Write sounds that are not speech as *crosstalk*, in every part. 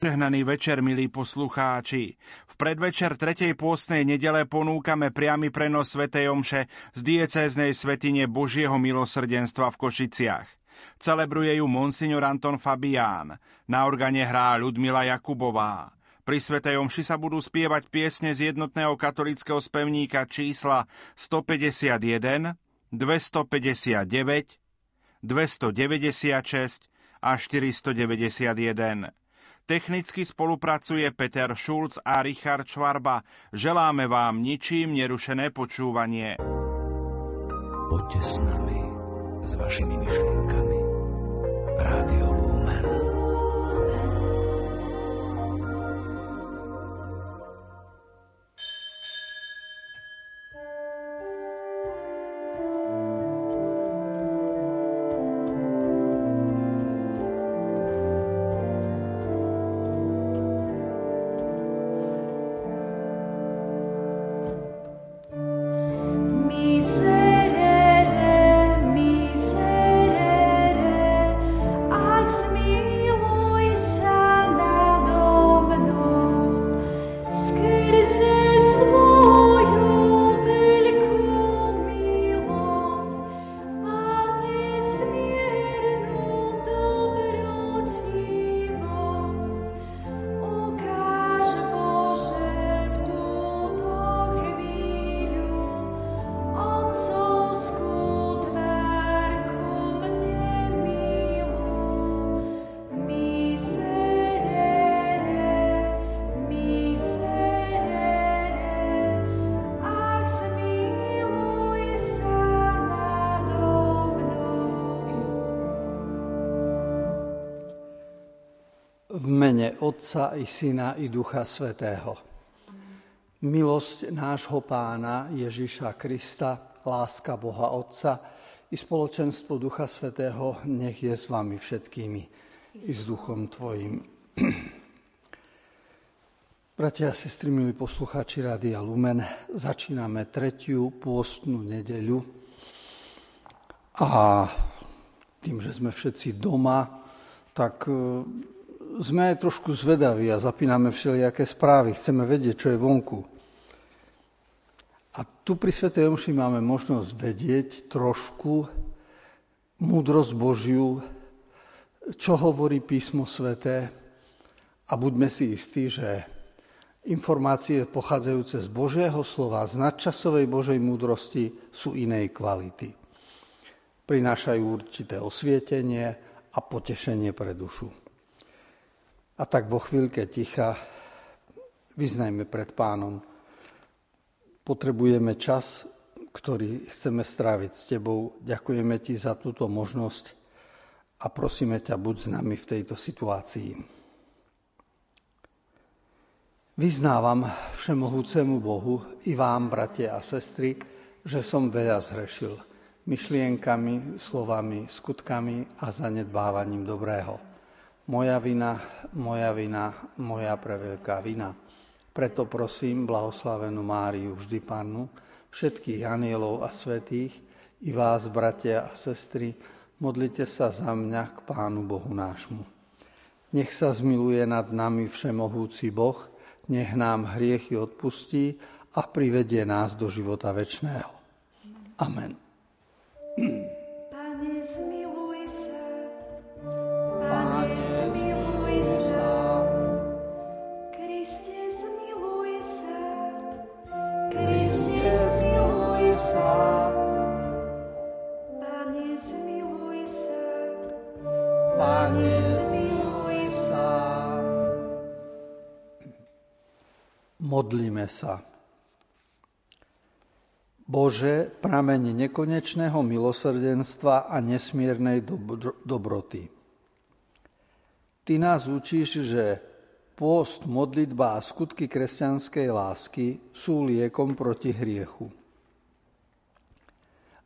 Žehnaný večer, milí poslucháči. V predvečer tretej pôstnej nedele ponúkame priamy prenos Svetej Omše z diecéznej svetine Božieho milosrdenstva v Košiciach. Celebruje ju monsignor Anton Fabián. Na organe hrá Ľudmila Jakubová. Pri Svetej Omši sa budú spievať piesne z jednotného katolického spevníka čísla 151, 259, 296 a 491. Technicky spolupracuje Peter Schulz a Richard Schwarba. Želáme vám ničím nerušené počúvanie. Poďte s nami, s vašimi myšlienkami. Rádio Otca i Syna i Ducha Svetého. Milosť nášho pána Ježiša Krista, láska Boha Otca i spoločenstvo Ducha Svetého nech je s vami všetkými i s duchom Tvojim. *clears throat* Bratia a sestry, milí poslucháči Rádia Lumen, začíname tretiu pôstnu nedeľu a tým, že sme všetci doma, tak sme aj trošku zvedaví a zapíname všelijaké správy. Chceme vedieť, čo je vonku. A tu pri Svetej Omši máme možnosť vedieť trošku múdrosť Božiu, čo hovorí písmo Sveté a buďme si istí, že informácie pochádzajúce z Božieho slova, z nadčasovej Božej múdrosti sú inej kvality. Prinášajú určité osvietenie a potešenie pre dušu. A tak vo chvíľke ticha vyznajme pred pánom. Potrebujeme čas, ktorý chceme stráviť s tebou. Ďakujeme ti za túto možnosť a prosíme ťa, buď s nami v tejto situácii. Vyznávam všemohúcemu Bohu i vám, bratia a sestry, že som veľa zhrešil myšlienkami, slovami, skutkami a zanedbávaním dobrého moja vina, moja vina, moja preveľká vina. Preto prosím blahoslavenú Máriu, vždy Pannu, všetkých anielov a svetých, i vás, bratia a sestry, modlite sa za mňa k Pánu Bohu nášmu. Nech sa zmiluje nad nami všemohúci Boh, nech nám hriechy odpustí a privedie nás do života večného. Amen. Pane, *clears throat* Modlíme sa. Bože, prameni nekonečného milosrdenstva a nesmiernej dobroty. Ty nás učíš, že pôst, modlitba a skutky kresťanskej lásky sú liekom proti hriechu.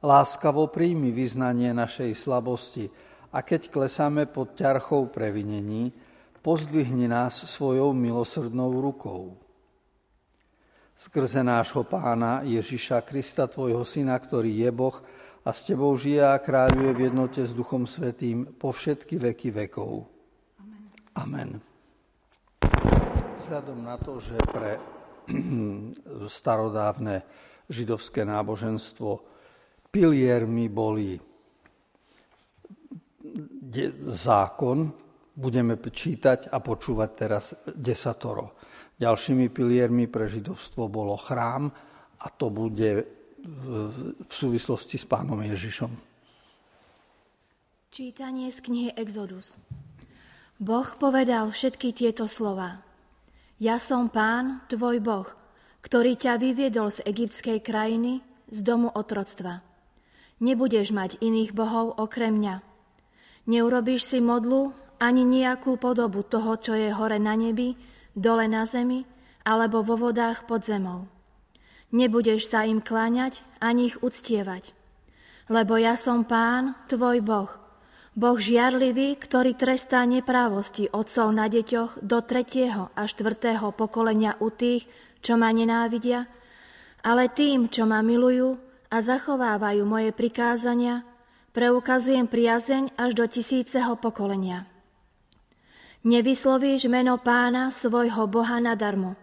Láskavo príjmi vyznanie našej slabosti a keď klesáme pod ťarchou previnení, pozdvihni nás svojou milosrdnou rukou skrze nášho pána Ježiša Krista, tvojho syna, ktorý je Boh a s tebou žije a kráľuje v jednote s Duchom Svetým po všetky veky vekov. Amen. Amen. Vzhľadom na to, že pre *clears throat* starodávne židovské náboženstvo piliermi boli zákon, budeme čítať a počúvať teraz desatoro. Ďalšími piliermi pre židovstvo bolo chrám a to bude v súvislosti s pánom Ježišom. Čítanie z knihy Exodus. Boh povedal všetky tieto slova. Ja som pán, tvoj Boh, ktorý ťa vyviedol z egyptskej krajiny, z domu otroctva. Nebudeš mať iných bohov okrem mňa. Neurobíš si modlu ani nejakú podobu toho, čo je hore na nebi, dole na zemi alebo vo vodách pod zemou. Nebudeš sa im kláňať ani ich uctievať. Lebo ja som pán, tvoj Boh, Boh žiarlivý, ktorý trestá neprávosti otcov na deťoch do tretieho a štvrtého pokolenia u tých, čo ma nenávidia, ale tým, čo ma milujú a zachovávajú moje prikázania, preukazujem priazeň až do tisíceho pokolenia. Nevyslovíš meno pána svojho Boha nadarmo,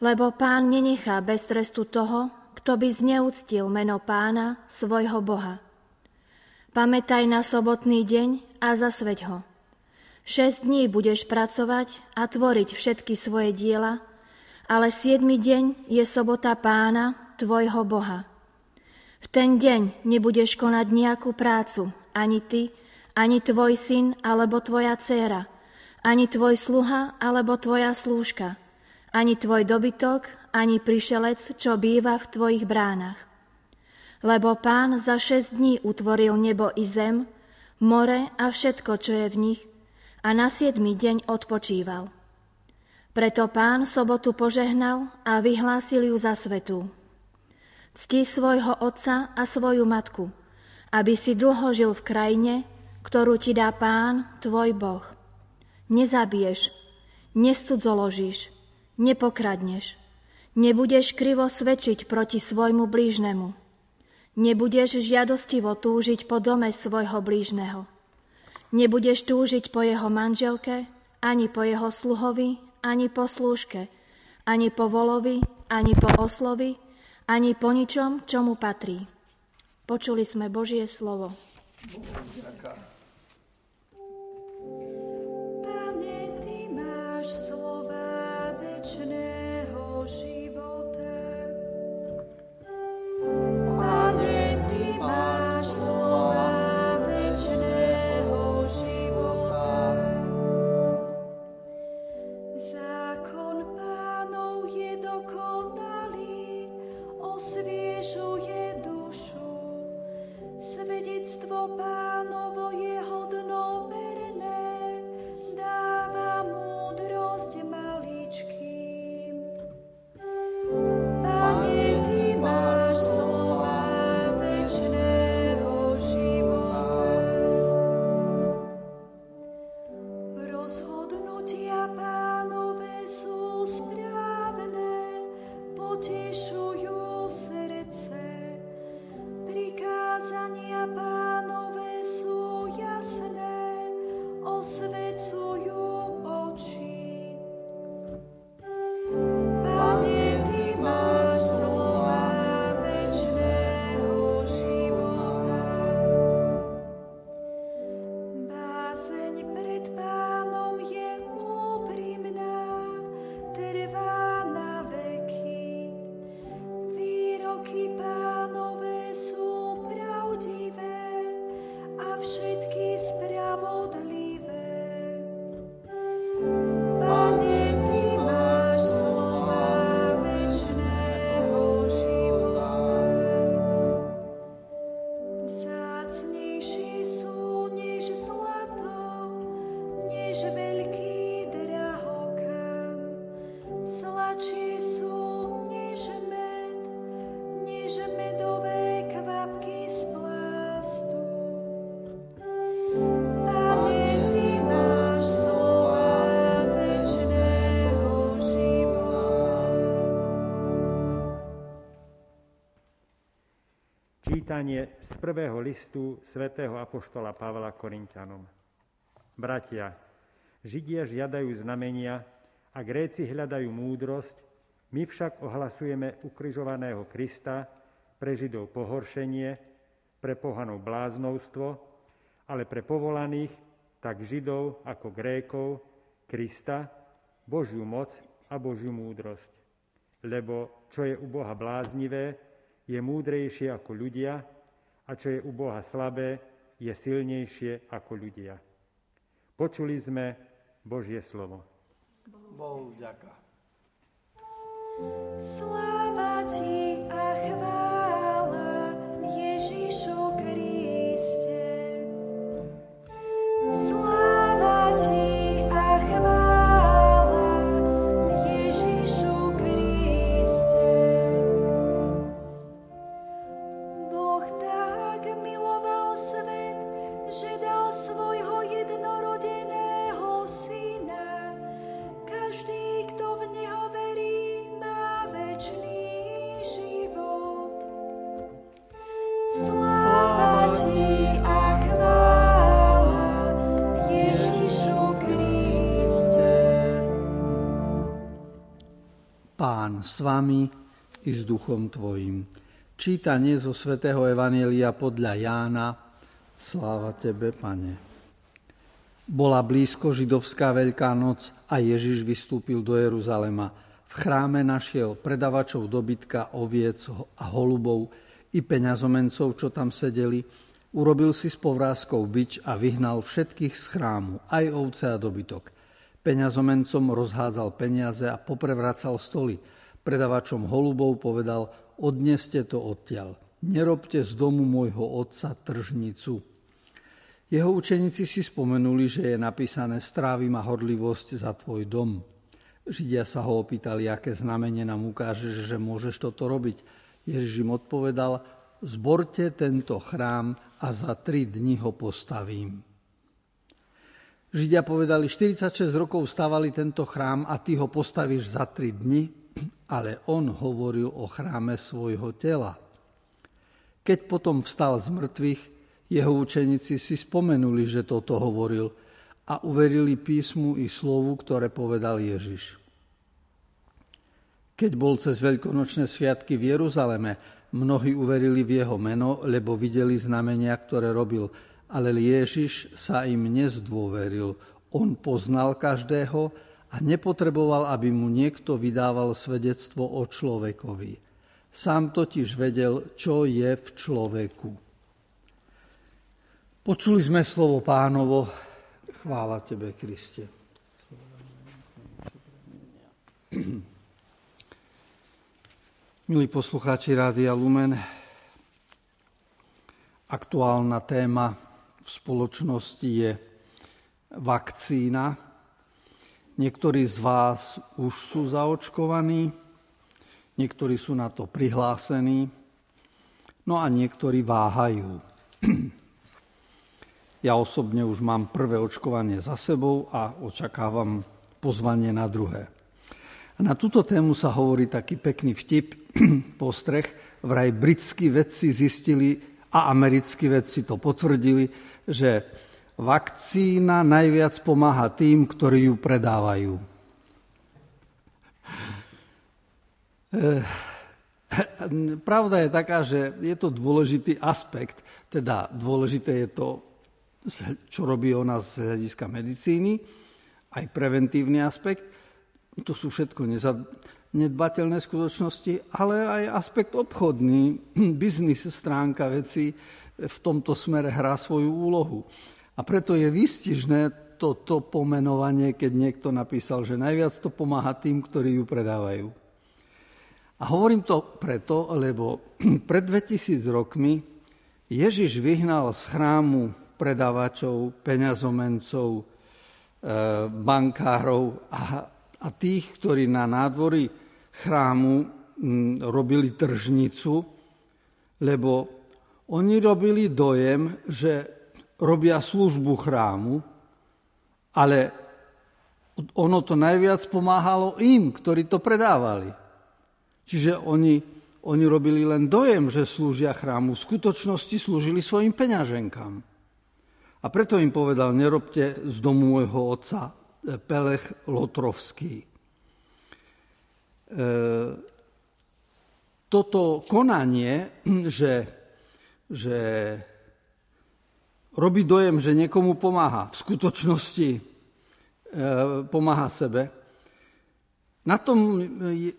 lebo pán nenechá bez trestu toho, kto by zneúctil meno pána svojho Boha. Pamätaj na sobotný deň a zasveď ho. Šesť dní budeš pracovať a tvoriť všetky svoje diela, ale siedmy deň je sobota pána, tvojho Boha. V ten deň nebudeš konať nejakú prácu, ani ty, ani tvoj syn alebo tvoja dcéra, ani tvoj sluha alebo tvoja slúžka, ani tvoj dobytok, ani prišelec, čo býva v tvojich bránach. Lebo pán za šesť dní utvoril nebo i zem, more a všetko, čo je v nich, a na siedmy deň odpočíval. Preto pán sobotu požehnal a vyhlásil ju za svetú. Cti svojho otca a svoju matku, aby si dlho žil v krajine, ktorú ti dá pán, tvoj Boh. Nezabiješ, nescudzoložíš, nepokradneš, nebudeš krivo svedčiť proti svojmu blížnemu, nebudeš žiadostivo túžiť po dome svojho blížneho, nebudeš túžiť po jeho manželke, ani po jeho sluhovi, ani po slúžke, ani po volovi, ani po oslovi, ani po ničom, čo mu patrí. Počuli sme Božie slovo. Pane, Ty máš slova večného Čítanie z prvého listu svätého Apoštola Pavla Korintianom. Bratia, Židia žiadajú znamenia, a Gréci hľadajú múdrosť, my však ohlasujeme ukrižovaného Krista, pre Židov pohoršenie, pre pohanov bláznovstvo, ale pre povolaných, tak Židov ako Grékov, Krista, Božiu moc a Božiu múdrosť. Lebo čo je u Boha bláznivé, je múdrejšie ako ľudia a čo je u Boha slabé, je silnejšie ako ľudia. Počuli sme Božie slovo. Bohu vďaka. Sláva ti a chvála s vami i s duchom tvojim. Čítanie zo svätého Evanielia podľa Jána. Sláva tebe, Pane. Bola blízko židovská veľká noc a Ježiš vystúpil do Jeruzalema. V chráme našiel predavačov dobytka, oviec a holubov i peňazomencov, čo tam sedeli. Urobil si s povrázkou bič a vyhnal všetkých z chrámu, aj ovce a dobytok. Peňazomencom rozhádzal peniaze a poprevracal stoly. Predavačom holubov povedal, odneste to odtiaľ. Nerobte z domu môjho otca tržnicu. Jeho učeníci si spomenuli, že je napísané strávi ma horlivosť za tvoj dom. Židia sa ho opýtali, aké znamenie nám ukáže, že môžeš toto robiť. Ježiš im odpovedal, zborte tento chrám a za tri dni ho postavím. Židia povedali, 46 rokov stavali tento chrám a ty ho postavíš za tri dni, ale on hovoril o chráme svojho tela. Keď potom vstal z mŕtvych, jeho učeníci si spomenuli, že toto hovoril a uverili písmu i slovu, ktoré povedal Ježiš. Keď bol cez veľkonočné sviatky v Jeruzaleme, mnohí uverili v jeho meno, lebo videli znamenia, ktoré robil, ale Ježiš sa im nezdôveril. On poznal každého a nepotreboval, aby mu niekto vydával svedectvo o človekovi. Sám totiž vedel, čo je v človeku. Počuli sme slovo pánovo. Chvála tebe, Kriste. Milí poslucháči Rádia Lumen, aktuálna téma v spoločnosti je vakcína. Niektorí z vás už sú zaočkovaní, niektorí sú na to prihlásení, no a niektorí váhajú. *clears throat* Ja osobne už mám prvé očkovanie za sebou a očakávam pozvanie na druhé. A na túto tému sa hovorí taký pekný vtip, *clears throat* postreh. Vraj britskí vedci zistili a americkí vedci to potvrdili, že vakcína najviac pomáha tým, ktorí ju predávajú. Pravda je taká, že je to dôležitý aspekt, teda dôležité je to, čo robí o nás z hľadiska medicíny, aj preventívny aspekt. To sú všetko nedbateľné skutočnosti, ale aj aspekt obchodný, *clears throat* biznis stránka veci v tomto smere hrá svoju úlohu. A preto je výstižné toto pomenovanie, keď niekto napísal, že najviac to pomáha tým, ktorí ju predávajú. A hovorím to preto, lebo *clears throat* pred 2000 rokmi Ježiš vyhnal z chrámu predávačov, peňazomencov, e, bankárov a, a tých, ktorí na nádvorí chrámu robili tržnicu, lebo oni robili dojem, že robia službu chrámu, ale ono to najviac pomáhalo im, ktorí to predávali. Čiže oni, oni robili len dojem, že slúžia chrámu. V skutočnosti slúžili svojim peňaženkám. A preto im povedal, nerobte z domu môjho otca Pelech Lotrovský. toto konanie, *clears throat* že, že robí dojem, že niekomu pomáha, v skutočnosti e, pomáha sebe, na tom je,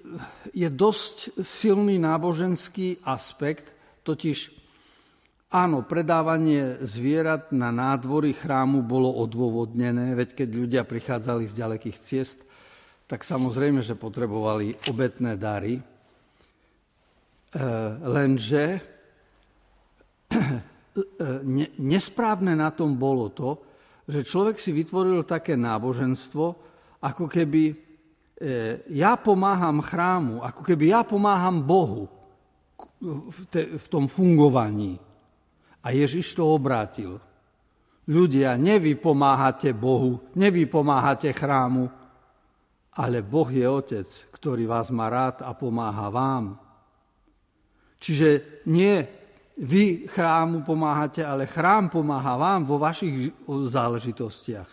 je dosť silný náboženský aspekt, totiž áno, predávanie zvierat na nádvory chrámu bolo odôvodnené, veď keď ľudia prichádzali z ďalekých ciest, tak samozrejme, že potrebovali obetné dary. E, lenže e, nesprávne na tom bolo to, že človek si vytvoril také náboženstvo, ako keby e, ja pomáham chrámu, ako keby ja pomáham Bohu v, te, v tom fungovaní. A Ježiš to obrátil. Ľudia, nevy pomáhate Bohu, nevy pomáhate chrámu, ale Boh je Otec, ktorý vás má rád a pomáha vám. Čiže nie vy chrámu pomáhate, ale chrám pomáha vám vo vašich záležitostiach.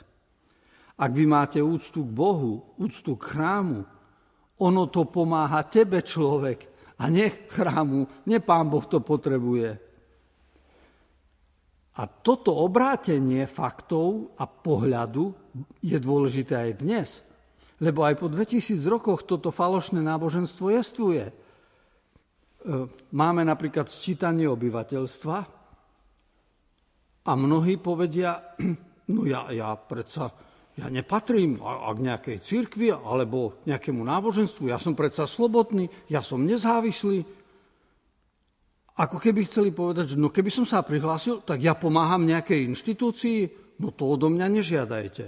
Ak vy máte úctu k Bohu, úctu k chrámu, ono to pomáha tebe, človek, a nie chrámu, nie pán Boh to potrebuje. A toto obrátenie faktov a pohľadu je dôležité aj dnes. Lebo aj po 2000 rokoch toto falošné náboženstvo jestvuje. E, máme napríklad sčítanie obyvateľstva a mnohí povedia, *clears throat* no ja, ja predsa ja nepatrím k nejakej cirkvi alebo nejakému náboženstvu, ja som predsa slobodný, ja som nezávislý. Ako keby chceli povedať, že no keby som sa prihlásil, tak ja pomáham nejakej inštitúcii, no to odo mňa nežiadajte.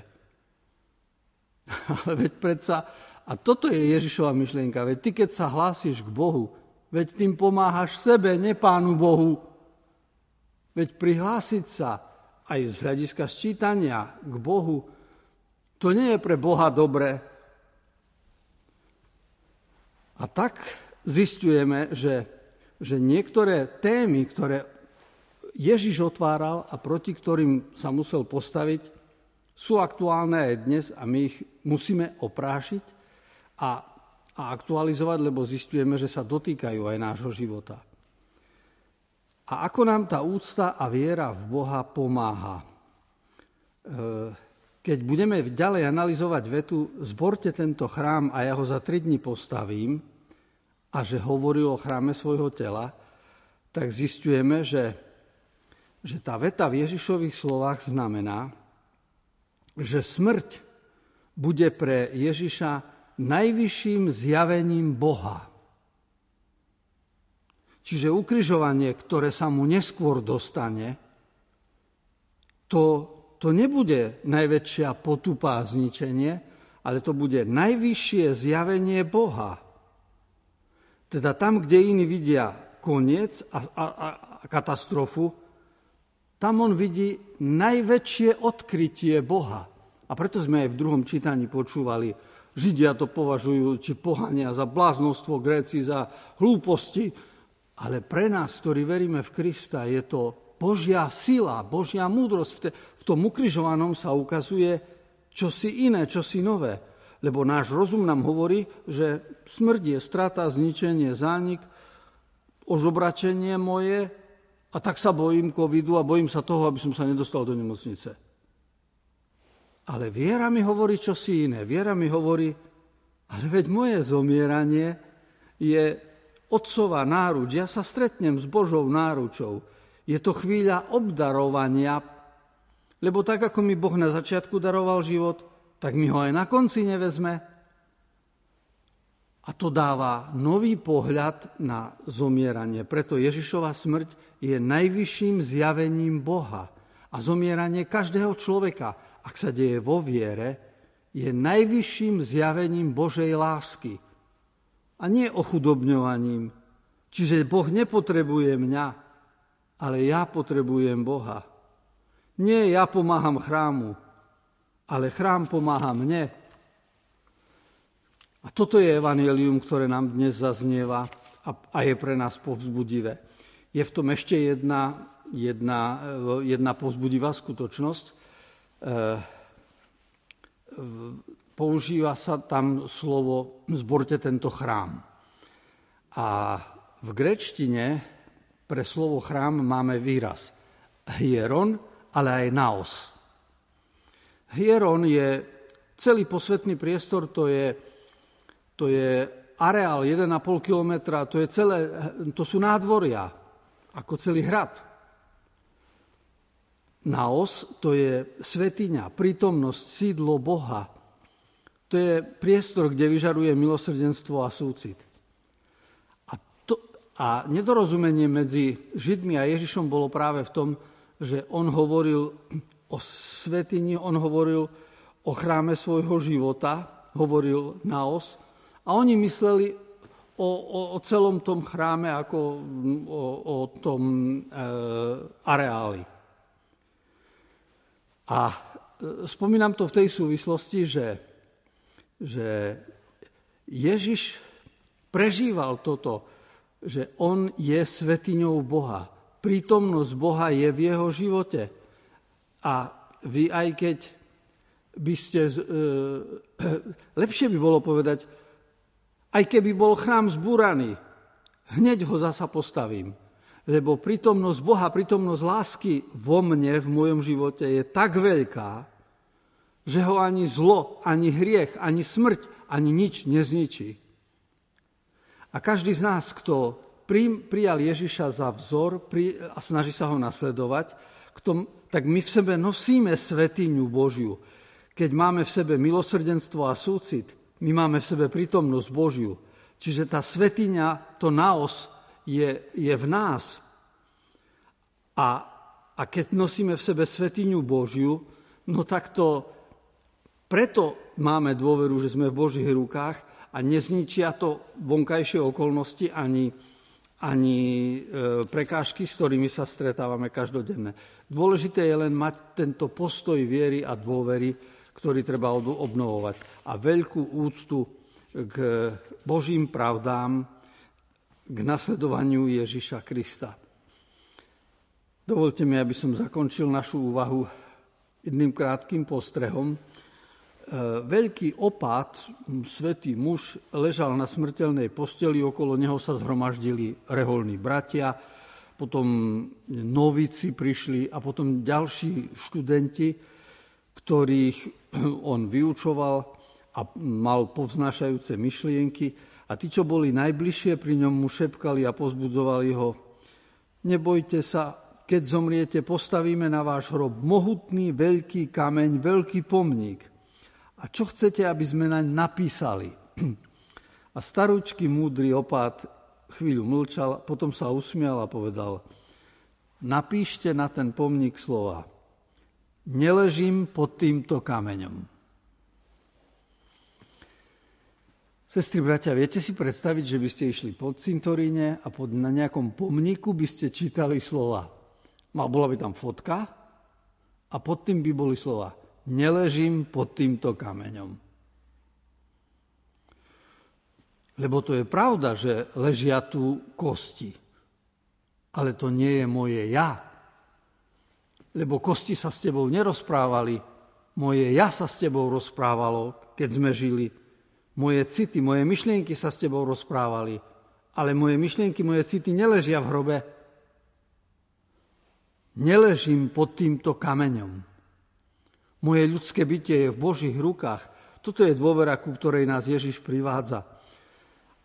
*laughs* Ale veď predsa, a toto je Ježišova myšlienka, veď ty keď sa hlásiš k Bohu, Veď tým pomáhaš sebe, ne Pánu Bohu. Veď prihlásiť sa aj z hľadiska sčítania k Bohu, to nie je pre Boha dobré. A tak zistujeme, že, že niektoré témy, ktoré Ježiš otváral a proti ktorým sa musel postaviť, sú aktuálne aj dnes a my ich musíme oprášiť a a aktualizovať, lebo zistujeme, že sa dotýkajú aj nášho života. A ako nám tá úcta a viera v Boha pomáha? E, keď budeme ďalej analyzovať vetu, zborte tento chrám a ja ho za tri dni postavím, a že hovoril o chráme svojho tela, tak zistujeme, že, že tá veta v Ježišových slovách znamená, že smrť bude pre Ježiša najvyšším zjavením Boha. Čiže ukrižovanie, ktoré sa mu neskôr dostane, to, to nebude najväčšia potupa a zničenie, ale to bude najvyššie zjavenie Boha. Teda tam, kde iní vidia koniec a, a, a katastrofu, tam on vidí najväčšie odkrytie Boha. A preto sme aj v druhom čítaní počúvali, Židia to považujú, či pohania za bláznostvo, Gréci za hlúposti. Ale pre nás, ktorí veríme v Krista, je to Božia sila, Božia múdrosť. V tom ukrižovanom sa ukazuje čosi iné, čosi nové. Lebo náš rozum nám hovorí, že smrť je strata, zničenie, zánik, ožobračenie moje a tak sa bojím covidu a bojím sa toho, aby som sa nedostal do nemocnice. Ale viera mi hovorí čosi iné. Viera mi hovorí, ale veď moje zomieranie je otcová náruč. Ja sa stretnem s Božou náručou. Je to chvíľa obdarovania, lebo tak, ako mi Boh na začiatku daroval život, tak mi ho aj na konci nevezme. A to dáva nový pohľad na zomieranie. Preto Ježišova smrť je najvyšším zjavením Boha. A zomieranie každého človeka ak sa deje vo viere, je najvyšším zjavením Božej lásky a nie ochudobňovaním. Čiže Boh nepotrebuje mňa, ale ja potrebujem Boha. Nie ja pomáham chrámu, ale chrám pomáha mne. A toto je evanelium, ktoré nám dnes zaznieva a, je pre nás povzbudivé. Je v tom ešte jedna, jedna, jedna povzbudivá skutočnosť, používa sa tam slovo zborte tento chrám. A v grečtine pre slovo chrám máme výraz hieron, ale aj naos. Hieron je celý posvetný priestor, to je, to je areál 1,5 kilometra, to, je celé, to sú nádvoria, ako celý hrad. Naos to je svetiňa, prítomnosť, sídlo Boha. To je priestor, kde vyžaruje milosrdenstvo a súcit. A, to, a nedorozumenie medzi Židmi a Ježišom bolo práve v tom, že on hovoril o svetini, on hovoril o chráme svojho života, hovoril naos, a oni mysleli o, o, o celom tom chráme ako o, o tom e, areáli. A e, spomínam to v tej súvislosti, že, že Ježiš prežíval toto, že on je svetiňou Boha. Prítomnosť Boha je v jeho živote. A vy aj keď by ste... E, *clears throat* lepšie by bolo povedať, aj keby bol chrám zbúraný, hneď ho zasa postavím lebo prítomnosť Boha, prítomnosť lásky vo mne, v mojom živote je tak veľká, že ho ani zlo, ani hriech, ani smrť, ani nič nezničí. A každý z nás, kto prijal Ježiša za vzor a snaží sa ho nasledovať, tak my v sebe nosíme svetiňu Božiu. Keď máme v sebe milosrdenstvo a súcit, my máme v sebe prítomnosť Božiu. Čiže tá svetiňa, to naos, je, je v nás. A, a keď nosíme v sebe svetiňu Božiu, no tak to preto máme dôveru, že sme v Božích rukách a nezničia to vonkajšie okolnosti ani, ani e, prekážky, s ktorými sa stretávame každodenne. Dôležité je len mať tento postoj viery a dôvery, ktorý treba obnovovať. A veľkú úctu k Božím pravdám, k nasledovaniu Ježiša Krista. Dovolte mi, aby som zakončil našu úvahu jedným krátkým postrehom. E, veľký opát, svetý muž, ležal na smrteľnej posteli, okolo neho sa zhromaždili reholní bratia, potom novici prišli a potom ďalší študenti, ktorých *clears throat* on vyučoval a mal povznášajúce myšlienky. A tí, čo boli najbližšie pri ňom, mu šepkali a pozbudzovali ho. Nebojte sa, keď zomriete, postavíme na váš hrob mohutný, veľký kameň, veľký pomník. A čo chcete, aby sme naň napísali? *clears throat* A starúčky múdry opát chvíľu mlčal, potom sa usmial a povedal, napíšte na ten pomník slova. Neležím pod týmto kameňom. Sestry, bratia, viete si predstaviť, že by ste išli pod cintoríne a pod, na nejakom pomníku by ste čítali slova. Mal bola by tam fotka a pod tým by boli slova. Neležím pod týmto kameňom. Lebo to je pravda, že ležia tu kosti. Ale to nie je moje ja. Lebo kosti sa s tebou nerozprávali. Moje ja sa s tebou rozprávalo, keď sme žili moje city, moje myšlienky sa s tebou rozprávali, ale moje myšlienky, moje city neležia v hrobe. Neležím pod týmto kameňom. Moje ľudské bytie je v Božích rukách. Toto je dôvera, ku ktorej nás Ježiš privádza.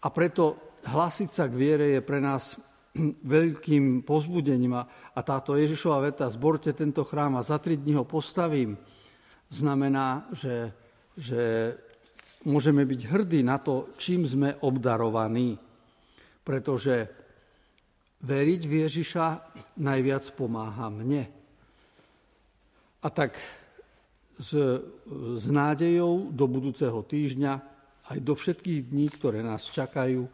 A preto hlasiť sa k viere je pre nás *clears throat* veľkým pozbudením. A táto Ježišova veta, zborte tento chrám a za tri dní ho postavím, znamená, že, že môžeme byť hrdí na to, čím sme obdarovaní. Pretože veriť v Ježiša najviac pomáha mne. A tak s, s nádejou do budúceho týždňa aj do všetkých dní, ktoré nás čakajú,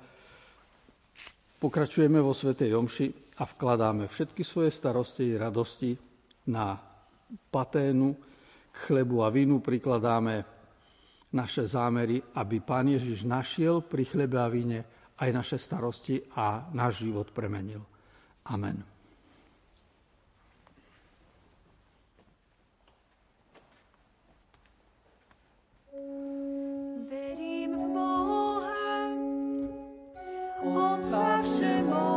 pokračujeme vo Svetej Jomši a vkladáme všetky svoje starosti i radosti na paténu, k chlebu a vínu prikladáme naše zámery, aby Pán Ježiš našiel pri chlebe a víne aj naše starosti a náš život premenil. Amen. Verím v Boha, Otca všemohúceho,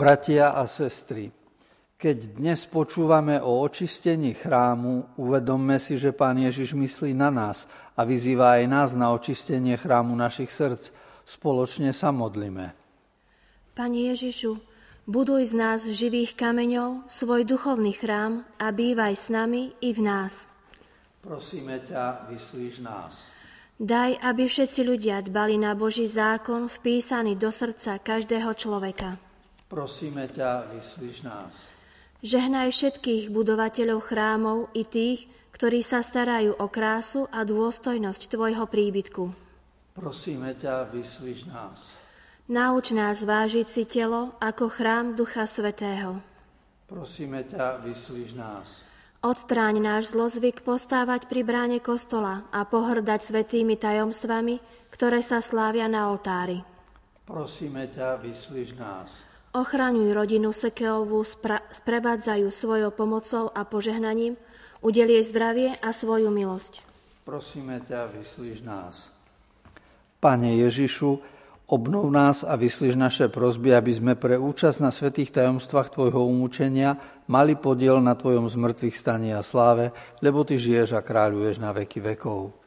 Bratia a sestry, keď dnes počúvame o očistení chrámu, uvedomme si, že Pán Ježiš myslí na nás a vyzýva aj nás na očistenie chrámu našich srdc. Spoločne sa modlíme. Pane Ježišu, buduj z nás živých kameňov svoj duchovný chrám a bývaj s nami i v nás. Prosíme ťa, vyslíš nás. Daj, aby všetci ľudia dbali na Boží zákon vpísaný do srdca každého človeka. Prosíme ťa, vyslíš nás. Žehnaj všetkých budovateľov chrámov i tých, ktorí sa starajú o krásu a dôstojnosť Tvojho príbytku. Prosíme ťa, vyslíš nás. Nauč nás vážiť si telo ako chrám Ducha Svetého. Prosíme ťa, vyslíš nás. Odstráň náš zlozvyk postávať pri bráne kostola a pohrdať svetými tajomstvami, ktoré sa slávia na oltári. Prosíme ťa, vyslíš nás. Ochraňuj rodinu Sekeovú, spra- sprevádzajú svojou pomocou a požehnaním, udelie zdravie a svoju milosť. Prosíme ťa, vyslíš nás. Pane Ježišu, obnov nás a vyslíš naše prosby, aby sme pre účasť na svetých tajomstvách Tvojho umúčenia mali podiel na Tvojom zmrtvých staní a sláve, lebo Ty žiješ a kráľuješ na veky vekov.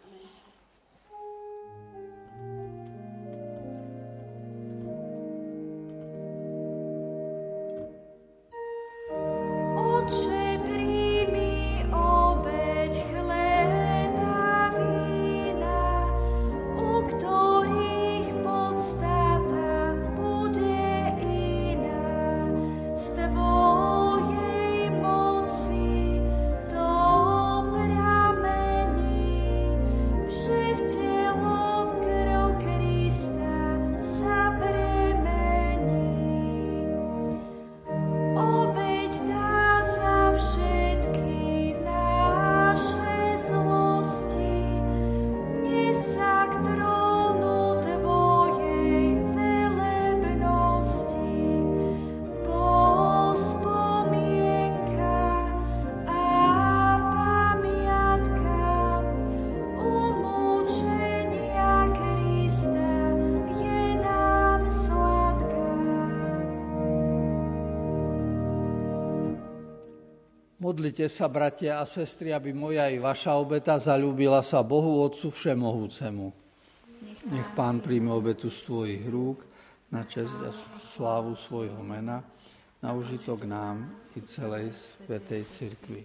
Modlite sa, bratia a sestry, aby moja i vaša obeta zalúbila sa Bohu Otcu Všemohúcemu. Nech Pán príjme obetu z tvojich rúk na česť a slávu svojho mena, na užitok nám i celej Svetej Cirkvi.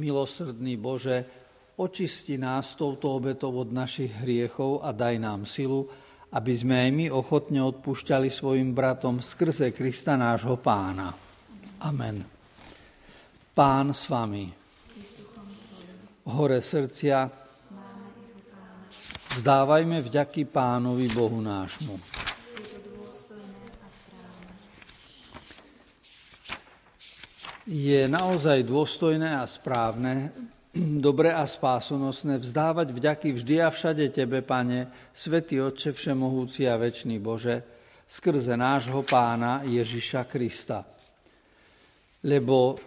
Milosrdný Bože, očisti nás touto obetou od našich hriechov a daj nám silu, aby sme aj my ochotne odpúšťali svojim bratom skrze Krista nášho Pána. Amen. Pán s vami. Hore srdcia. Zdávajme vďaky Pánovi Bohu nášmu. Je naozaj dôstojné a správne, dobre a spásonosné vzdávať vďaky vždy a všade Tebe, Pane, Svetý Otče Všemohúci a Večný Bože, skrze nášho Pána Ježiša Krista lebo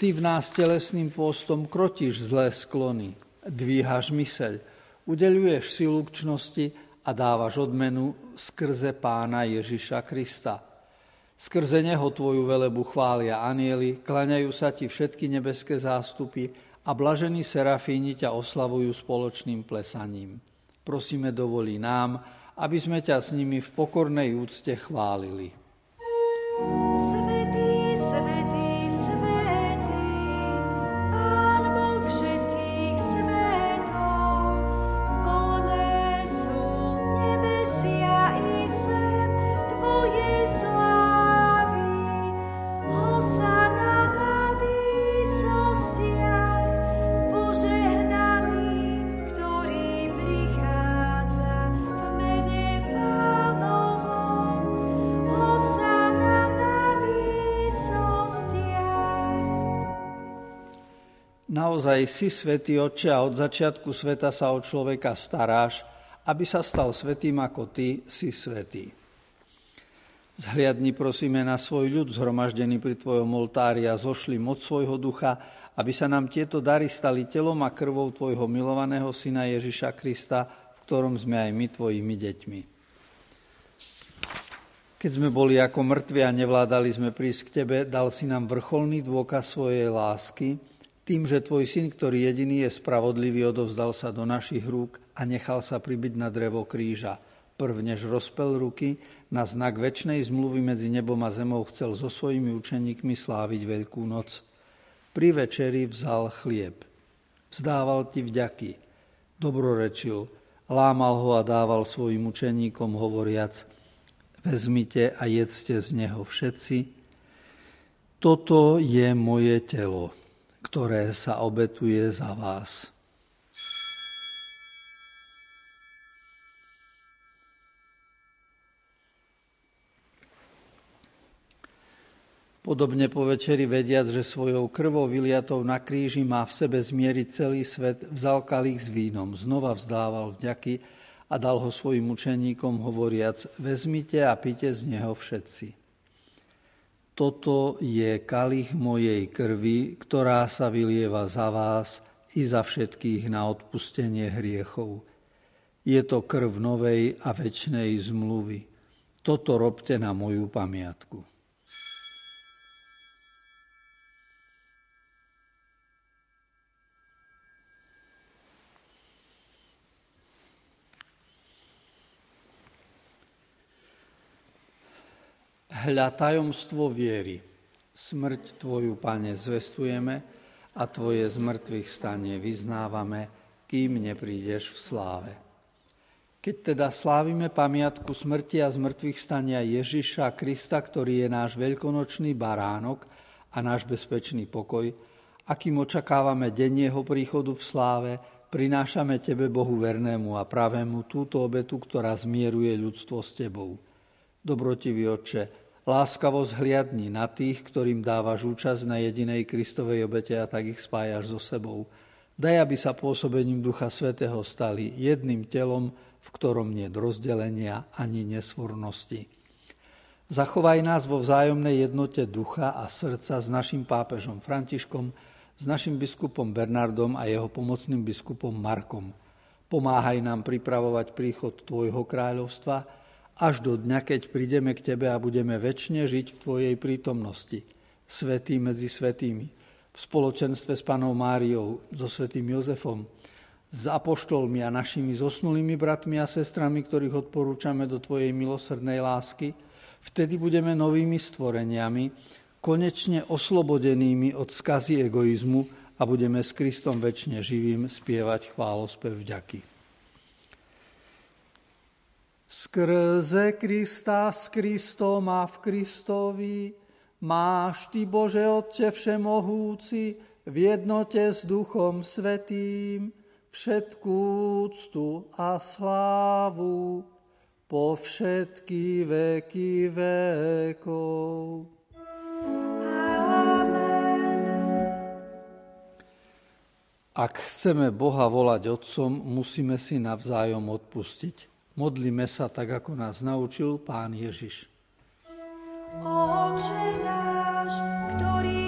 ty v nás telesným pôstom krotíš zlé sklony, dvíhaš myseľ, udeluješ silu k čnosti a dávaš odmenu skrze pána Ježiša Krista. Skrze neho tvoju velebu chvália anieli, klaňajú sa ti všetky nebeské zástupy a blažení serafíni ťa oslavujú spoločným plesaním. Prosíme, dovolí nám, aby sme ťa s nimi v pokornej úcte chválili. Svetý, Naozaj si svätý Otče a od začiatku sveta sa o človeka staráš, aby sa stal svetým ako Ty si svetý. Zhliadni prosíme na svoj ľud zhromaždený pri Tvojom oltári a zošli moc svojho ducha, aby sa nám tieto dary stali telom a krvou Tvojho milovaného Syna Ježiša Krista, v ktorom sme aj my Tvojimi deťmi. Keď sme boli ako mŕtvi a nevládali sme prísť k Tebe, dal si nám vrcholný dôkaz svojej lásky, tým, že Tvoj Syn, ktorý jediný je spravodlivý, odovzdal sa do našich rúk a nechal sa pribyť na drevo kríža. Prv, rozpel ruky, na znak väčšnej zmluvy medzi nebom a zemou chcel so svojimi učeníkmi sláviť Veľkú noc. Pri večeri vzal chlieb. Vzdával ti vďaky. Dobrorečil. Lámal ho a dával svojim učeníkom, hovoriac, vezmite a jedzte z neho všetci. Toto je moje telo, ktoré sa obetuje za vás. Podobne po večeri vediac, že svojou krvou vyliatou na kríži má v sebe zmieriť celý svet, vzal kalich s vínom, znova vzdával vďaky a dal ho svojim učeníkom, hovoriac, vezmite a pite z neho všetci. Toto je kalich mojej krvi, ktorá sa vylieva za vás i za všetkých na odpustenie hriechov. Je to krv novej a väčšnej zmluvy. Toto robte na moju pamiatku. Hľa tajomstvo viery. Smrť Tvoju, Pane, zvestujeme a Tvoje z stanie vyznávame, kým neprídeš v sláve. Keď teda slávime pamiatku smrti a zmrtvých stania Ježiša Krista, ktorý je náš veľkonočný baránok a náš bezpečný pokoj, akým očakávame deň jeho príchodu v sláve, prinášame Tebe, Bohu vernému a pravému, túto obetu, ktorá zmieruje ľudstvo s Tebou. Dobrotivý Otče, láskavo zhliadni na tých, ktorým dávaš účasť na jedinej Kristovej obete a tak ich spájaš so sebou. Daj, aby sa pôsobením Ducha Svetého stali jedným telom, v ktorom nie rozdelenia ani nesvornosti. Zachovaj nás vo vzájomnej jednote ducha a srdca s našim pápežom Františkom, s našim biskupom Bernardom a jeho pomocným biskupom Markom. Pomáhaj nám pripravovať príchod Tvojho kráľovstva, až do dňa, keď prídeme k Tebe a budeme väčšine žiť v Tvojej prítomnosti, svetý medzi svetými, v spoločenstve s Panou Máriou, so svetým Jozefom, s apoštolmi a našimi zosnulými bratmi a sestrami, ktorých odporúčame do Tvojej milosrdnej lásky, vtedy budeme novými stvoreniami, konečne oslobodenými od skazy egoizmu a budeme s Kristom väčšine živým spievať chválospev vďaky. Skrze Krista, s Kristom a v Kristovi máš Ty, Bože Otče Všemohúci, v jednote s Duchom Svetým, všetkú úctu a slávu po všetky veky vekov. Ak chceme Boha volať Otcom, musíme si navzájom odpustiť. Modlíme sa tak, ako nás naučil Pán Ježiš. Oče náš, ktorý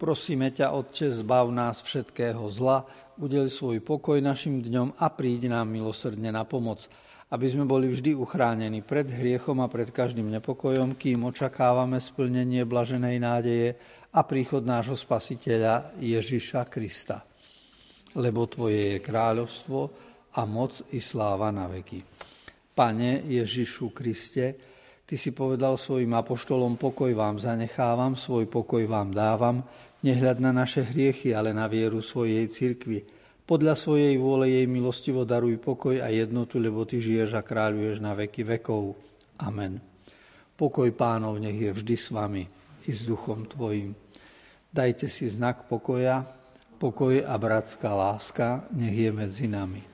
Prosíme ťa, Otče, zbav nás všetkého zla, udel svoj pokoj našim dňom a príď nám milosrdne na pomoc, aby sme boli vždy uchránení pred hriechom a pred každým nepokojom, kým očakávame splnenie blaženej nádeje a príchod nášho Spasiteľa Ježiša Krista. Lebo Tvoje je kráľovstvo a moc i sláva na veky. Pane Ježišu Kriste, Ty si povedal svojim apoštolom, pokoj vám zanechávam, svoj pokoj vám dávam, nehľad na naše hriechy, ale na vieru svojej cirkvi. Podľa svojej vôle jej milostivo daruj pokoj a jednotu, lebo Ty žiješ a kráľuješ na veky vekov. Amen. Pokoj pánov nech je vždy s vami i s duchom Tvojim. Dajte si znak pokoja, pokoj a bratská láska nech je medzi nami.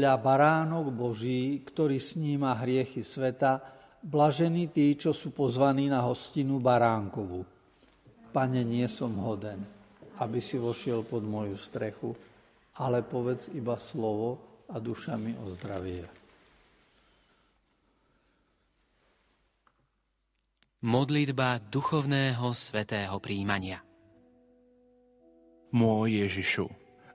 Hľa baránok Boží, ktorý sníma hriechy sveta, blažení tí, čo sú pozvaní na hostinu baránkovú. Pane, nie som hoden, aby si vošiel pod moju strechu, ale povedz iba slovo a duša mi ozdravie. Modlitba duchovného svetého príjmania. Môj Ježišu,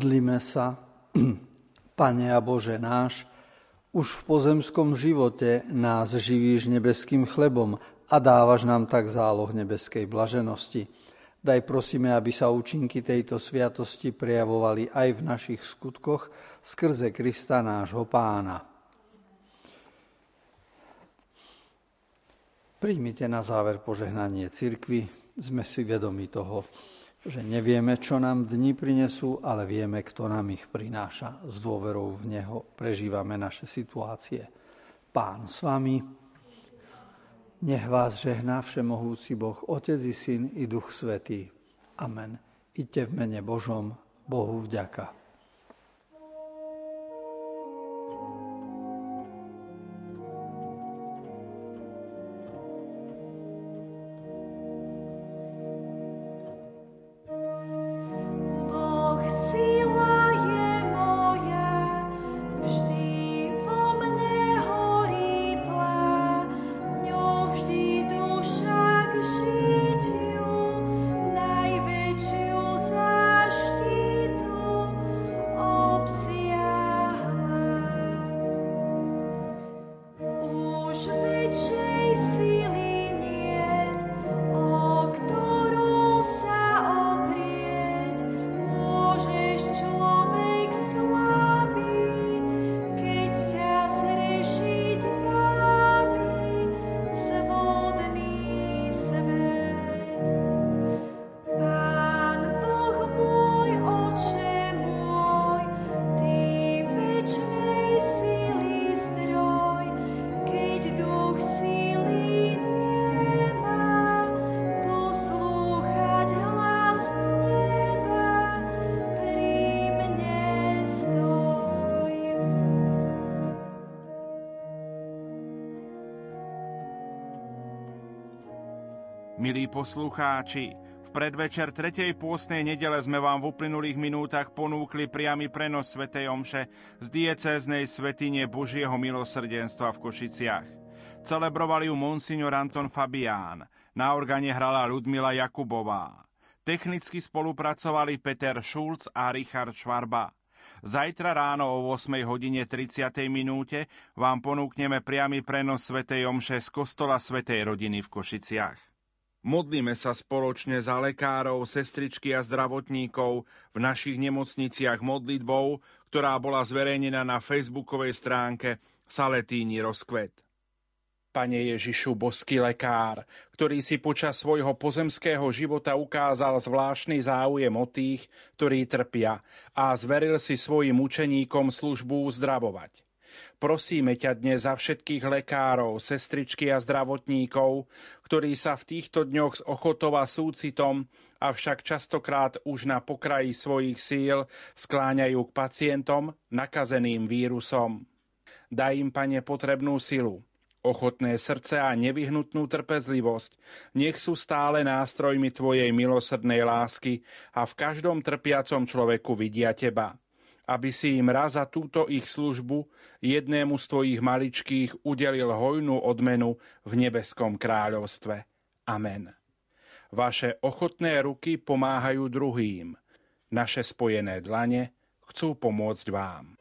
Modlíme sa, *clears throat* Pane a Bože náš, už v pozemskom živote nás živíš nebeským chlebom a dávaš nám tak záloh nebeskej blaženosti. Daj prosíme, aby sa účinky tejto sviatosti prejavovali aj v našich skutkoch skrze Krista nášho pána. Príjmite na záver požehnanie cirkvi. Sme si vedomi toho, že nevieme, čo nám dni prinesú, ale vieme, kto nám ich prináša. S dôverou v Neho prežívame naše situácie. Pán s vami, Nech vás žehná Všemohúci Boh, Otec i Syn i Duch Svetý. Amen. Iďte v mene Božom, Bohu vďaka. Milí poslucháči, v predvečer tretej pôstnej nedele sme vám v uplynulých minútach ponúkli priamy prenos Sv. Omše z diecéznej svetine Božieho milosrdenstva v Košiciach. Celebrovali ju monsignor Anton Fabián, na organe hrala Ludmila Jakubová. Technicky spolupracovali Peter Šulc a Richard Švarba. Zajtra ráno o 8 hodine 30. minúte vám ponúkneme priamy prenos Sv. Omše z kostola Svetej rodiny v Košiciach. Modlíme sa spoločne za lekárov, sestričky a zdravotníkov v našich nemocniciach modlitbou, ktorá bola zverejnená na facebookovej stránke Saletíni rozkvet. Pane Ježišu, boský lekár, ktorý si počas svojho pozemského života ukázal zvláštny záujem o tých, ktorí trpia a zveril si svojim učeníkom službu uzdravovať. Prosíme ťa dnes za všetkých lekárov, sestričky a zdravotníkov, ktorí sa v týchto dňoch s ochotou a súcitom, avšak častokrát už na pokraji svojich síl skláňajú k pacientom nakazeným vírusom. Daj im, Pane, potrebnú silu, ochotné srdce a nevyhnutnú trpezlivosť. Nech sú stále nástrojmi Tvojej milosrdnej lásky a v každom trpiacom človeku vidia Teba aby si im raz za túto ich službu jednému z tvojich maličkých udelil hojnú odmenu v nebeskom kráľovstve. Amen. Vaše ochotné ruky pomáhajú druhým. Naše spojené dlane chcú pomôcť vám.